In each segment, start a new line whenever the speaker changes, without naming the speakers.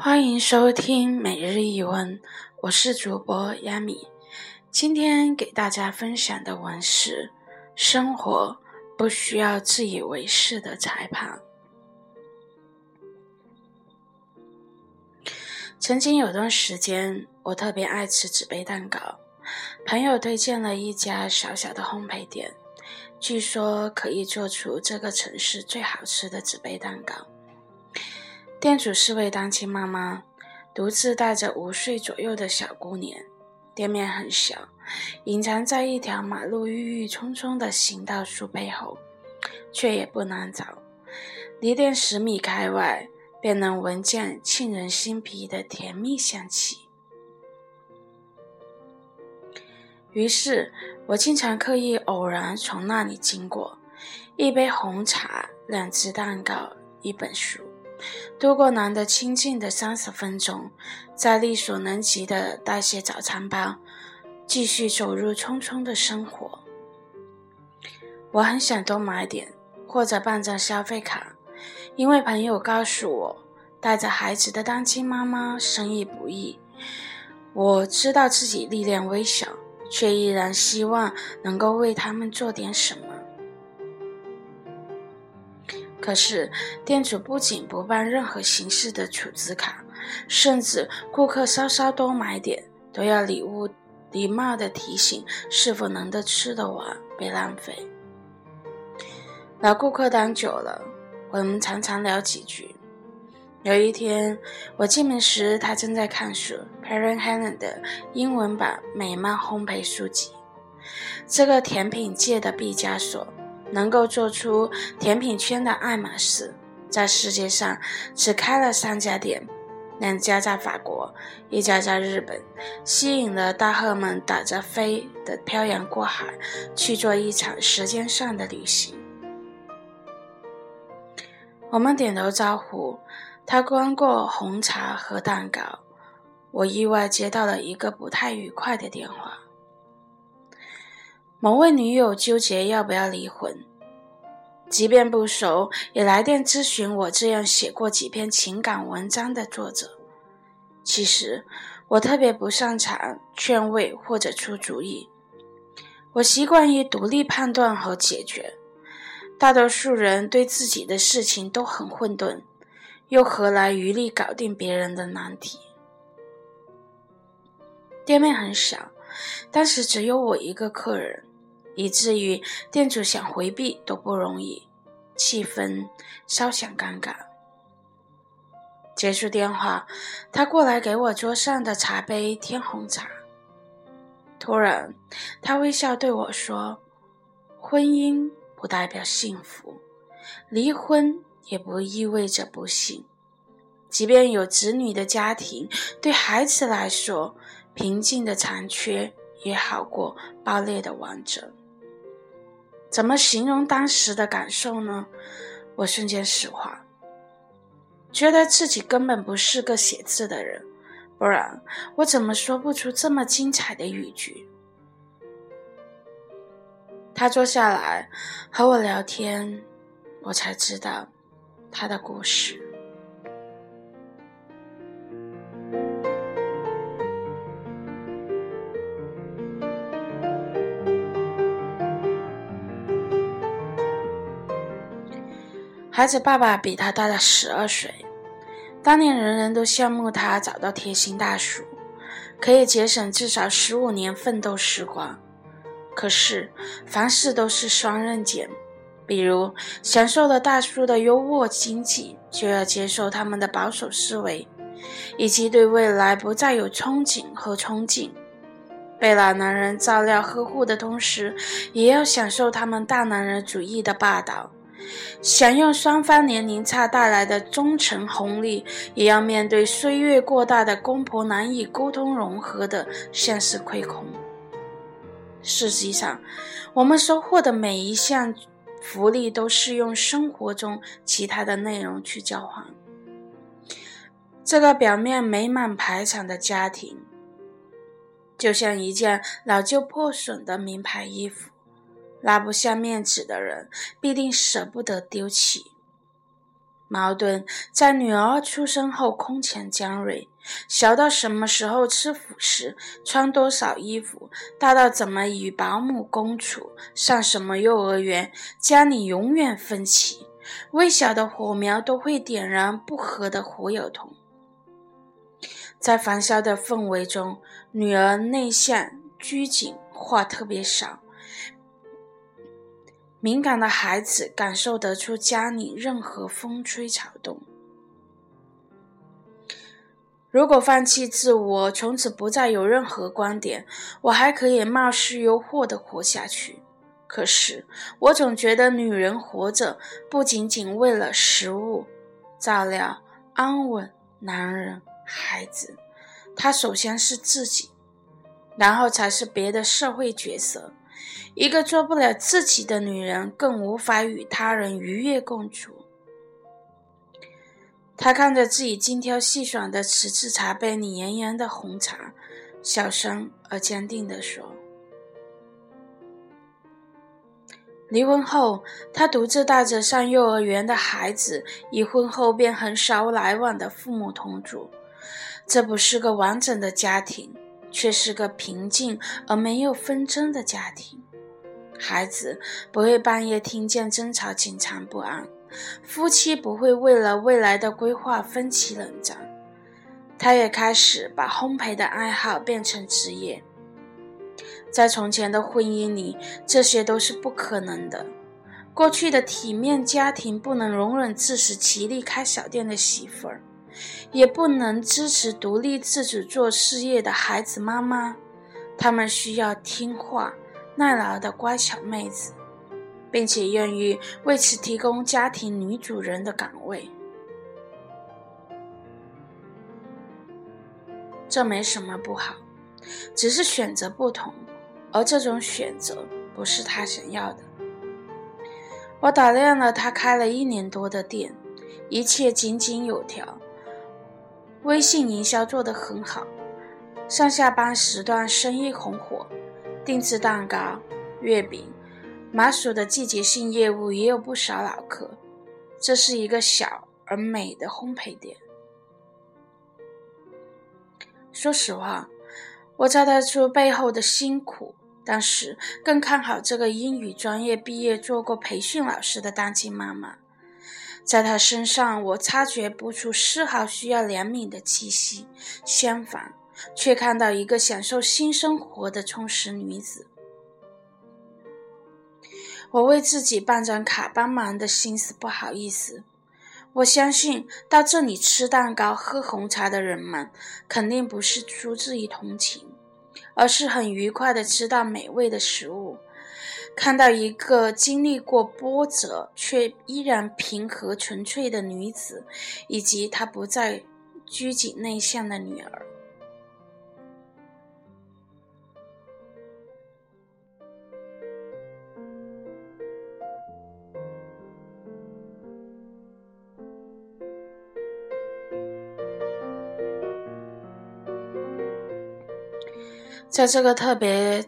欢迎收听每日一文，我是主播亚米。今天给大家分享的文是：生活不需要自以为是的裁判。曾经有段时间，我特别爱吃纸杯蛋糕，朋友推荐了一家小小的烘焙店，据说可以做出这个城市最好吃的纸杯蛋糕。店主是位单亲妈妈，独自带着五岁左右的小姑娘。店面很小，隐藏在一条马路郁郁葱葱的行道树背后，却也不难找。离店十米开外，便能闻见沁人心脾的甜蜜香气。于是，我经常刻意偶然从那里经过，一杯红茶，两只蛋糕，一本书。度过难得清静的三十分钟，再力所能及的带些早餐包，继续走入匆匆的生活。我很想多买点，或者办张消费卡，因为朋友告诉我，带着孩子的单亲妈妈生意不易。我知道自己力量微小，却依然希望能够为他们做点什么。可是，店主不仅不办任何形式的储值卡，甚至顾客稍稍多买点，都要礼物礼貌的提醒是否能得吃得完，别浪费。老顾客当久了，我们常常聊几句。有一天，我进门时，他正在看书，《Parent Helen》的英文版美漫烘焙书籍，这个甜品界的毕加索。能够做出甜品圈的爱马仕，在世界上只开了三家店，两家在法国，一家在日本，吸引了大鹤们打着飞的漂洋过海去做一场时间上的旅行。我们点头招呼，他端过红茶和蛋糕，我意外接到了一个不太愉快的电话。某位女友纠结要不要离婚，即便不熟，也来电咨询我。这样写过几篇情感文章的作者，其实我特别不擅长劝慰或者出主意，我习惯于独立判断和解决。大多数人对自己的事情都很混沌，又何来余力搞定别人的难题？店面很小，当时只有我一个客人。以至于店主想回避都不容易，气氛稍显尴尬。结束电话，他过来给我桌上的茶杯添红茶。突然，他微笑对我说：“婚姻不代表幸福，离婚也不意味着不幸。即便有子女的家庭，对孩子来说，平静的残缺也好过爆裂的完整。”怎么形容当时的感受呢？我瞬间石化，觉得自己根本不是个写字的人，不然我怎么说不出这么精彩的语句？他坐下来和我聊天，我才知道他的故事。孩子爸爸比他大了十二岁，当年人人都羡慕他找到贴心大叔，可以节省至少十五年奋斗时光。可是凡事都是双刃剑，比如享受了大叔的优渥经济，就要接受他们的保守思维，以及对未来不再有憧憬和憧憬。被老男人照料呵护的同时，也要享受他们大男人主义的霸道。享用双方年龄差带来的忠诚红利，也要面对岁月过大的公婆难以沟通融合的现实亏空。实际上，我们收获的每一项福利，都是用生活中其他的内容去交换。这个表面美满排场的家庭，就像一件老旧破损的名牌衣服。拉不下面子的人，必定舍不得丢弃。矛盾在女儿出生后空前尖锐，小到什么时候吃辅食、穿多少衣服，大到怎么与保姆共处、上什么幼儿园，家里永远分歧。微小的火苗都会点燃不和的火药桶。在烦嚣的氛围中，女儿内向、拘谨，话特别少。敏感的孩子感受得出家里任何风吹草动。如果放弃自我，从此不再有任何观点，我还可以貌似诱惑的活下去。可是，我总觉得女人活着不仅仅为了食物、照料、安稳、男人、孩子，她首先是自己，然后才是别的社会角色。一个做不了自己的女人，更无法与他人愉悦共处。她看着自己精挑细选的瓷质茶杯里炎炎的红茶，小声而坚定地说：“离婚后，她独自带着上幼儿园的孩子，与婚后便很少来往的父母同住。这不是个完整的家庭，却是个平静而没有纷争的家庭。”孩子不会半夜听见争吵紧张不安，夫妻不会为了未来的规划分歧冷战。他也开始把烘焙的爱好变成职业。在从前的婚姻里，这些都是不可能的。过去的体面家庭不能容忍自食其力开小店的媳妇儿，也不能支持独立自主做事业的孩子妈妈。他们需要听话。耐劳的乖巧妹子，并且愿意为此提供家庭女主人的岗位，这没什么不好，只是选择不同，而这种选择不是他想要的。我打量了他开了一年多的店，一切井井有条，微信营销做得很好，上下班时段生意红火。定制蛋糕、月饼、麻薯的季节性业务也有不少老客。这是一个小而美的烘焙店。说实话，我猜得出背后的辛苦，但是更看好这个英语专业毕业、做过培训老师的单亲妈妈。在她身上，我察觉不出丝毫需要怜悯的气息，相反。却看到一个享受新生活的充实女子。我为自己办张卡帮忙的心思不好意思。我相信到这里吃蛋糕、喝红茶的人们，肯定不是出自于同情，而是很愉快的吃到美味的食物，看到一个经历过波折却依然平和纯粹的女子，以及她不再拘谨内向的女儿。在这个特别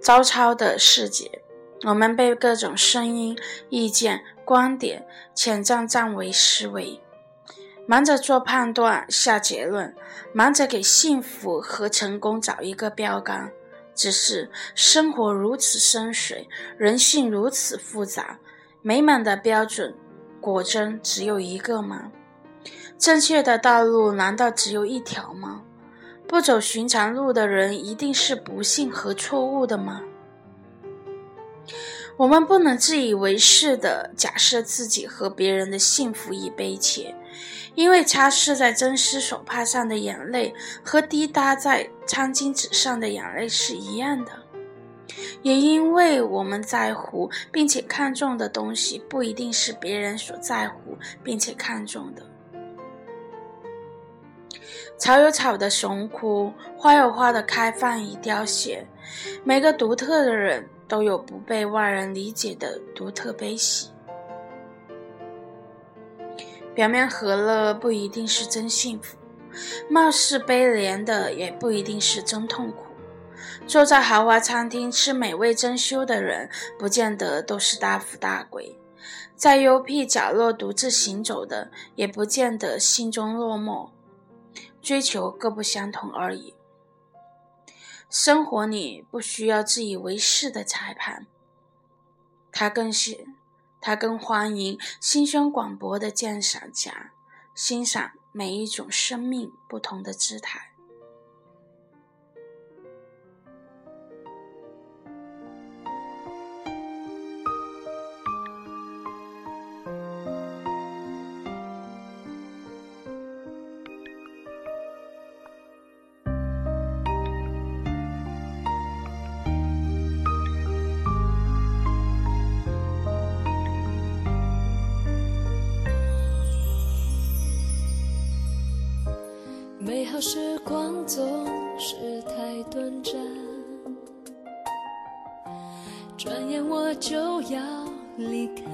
糟糙的世界，我们被各种声音、意见、观点潜藏占为思维，忙着做判断、下结论，忙着给幸福和成功找一个标杆。只是生活如此深邃，人性如此复杂，美满的标准果真只有一个吗？正确的道路难道只有一条吗？不走寻常路的人一定是不幸和错误的吗？我们不能自以为是的假设自己和别人的幸福与悲切，因为擦拭在真丝手帕上的眼泪和滴答在餐巾纸上的眼泪是一样的，也因为我们在乎并且看重的东西不一定是别人所在乎并且看重的。草有草的雄枯，花有花的开放与凋谢。每个独特的人都有不被外人理解的独特悲喜。表面和乐不一定是真幸福，貌似悲怜的也不一定是真痛苦。坐在豪华餐厅吃美味珍馐的人，不见得都是大富大贵。在幽僻角落独自行走的，也不见得心中落寞。追求各不相同而已。生活里不需要自以为是的裁判，他更是，他更欢迎心胸广博的鉴赏家，欣赏每一种生命不同的姿态。
美好时光总是太短暂，转眼我就要离开，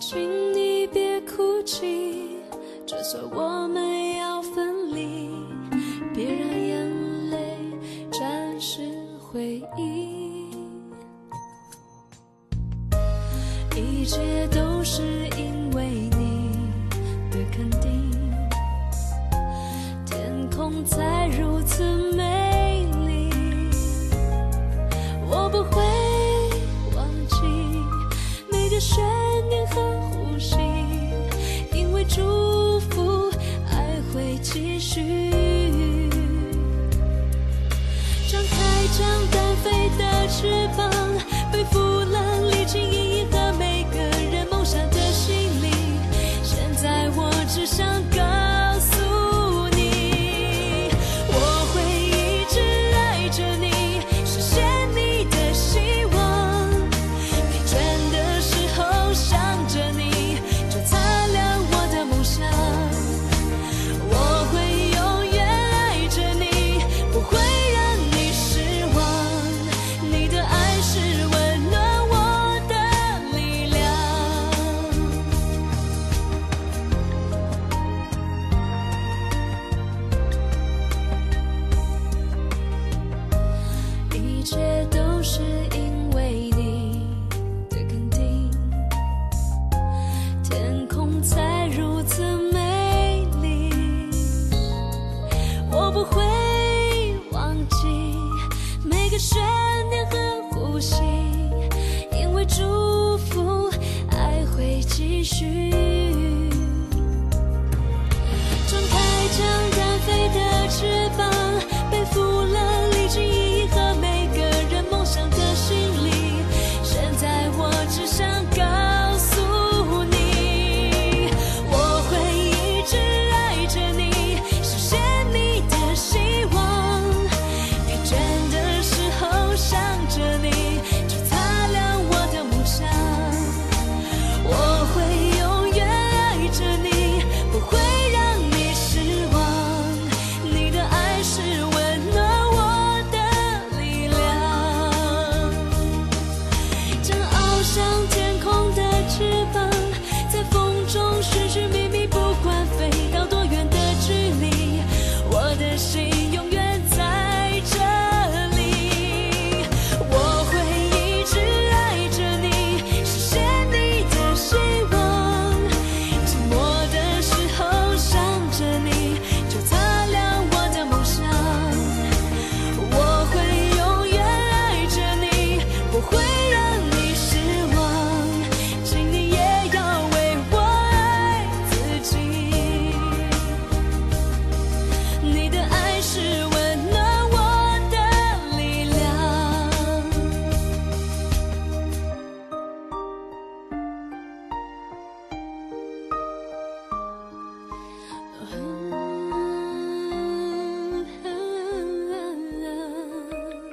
请你别哭泣，就算我们要分离，别让眼泪沾湿回忆，一切都是因才如此美丽我不会忘记每个旋律和呼吸因为祝福爱会继续。张开张单飞的翅膀许。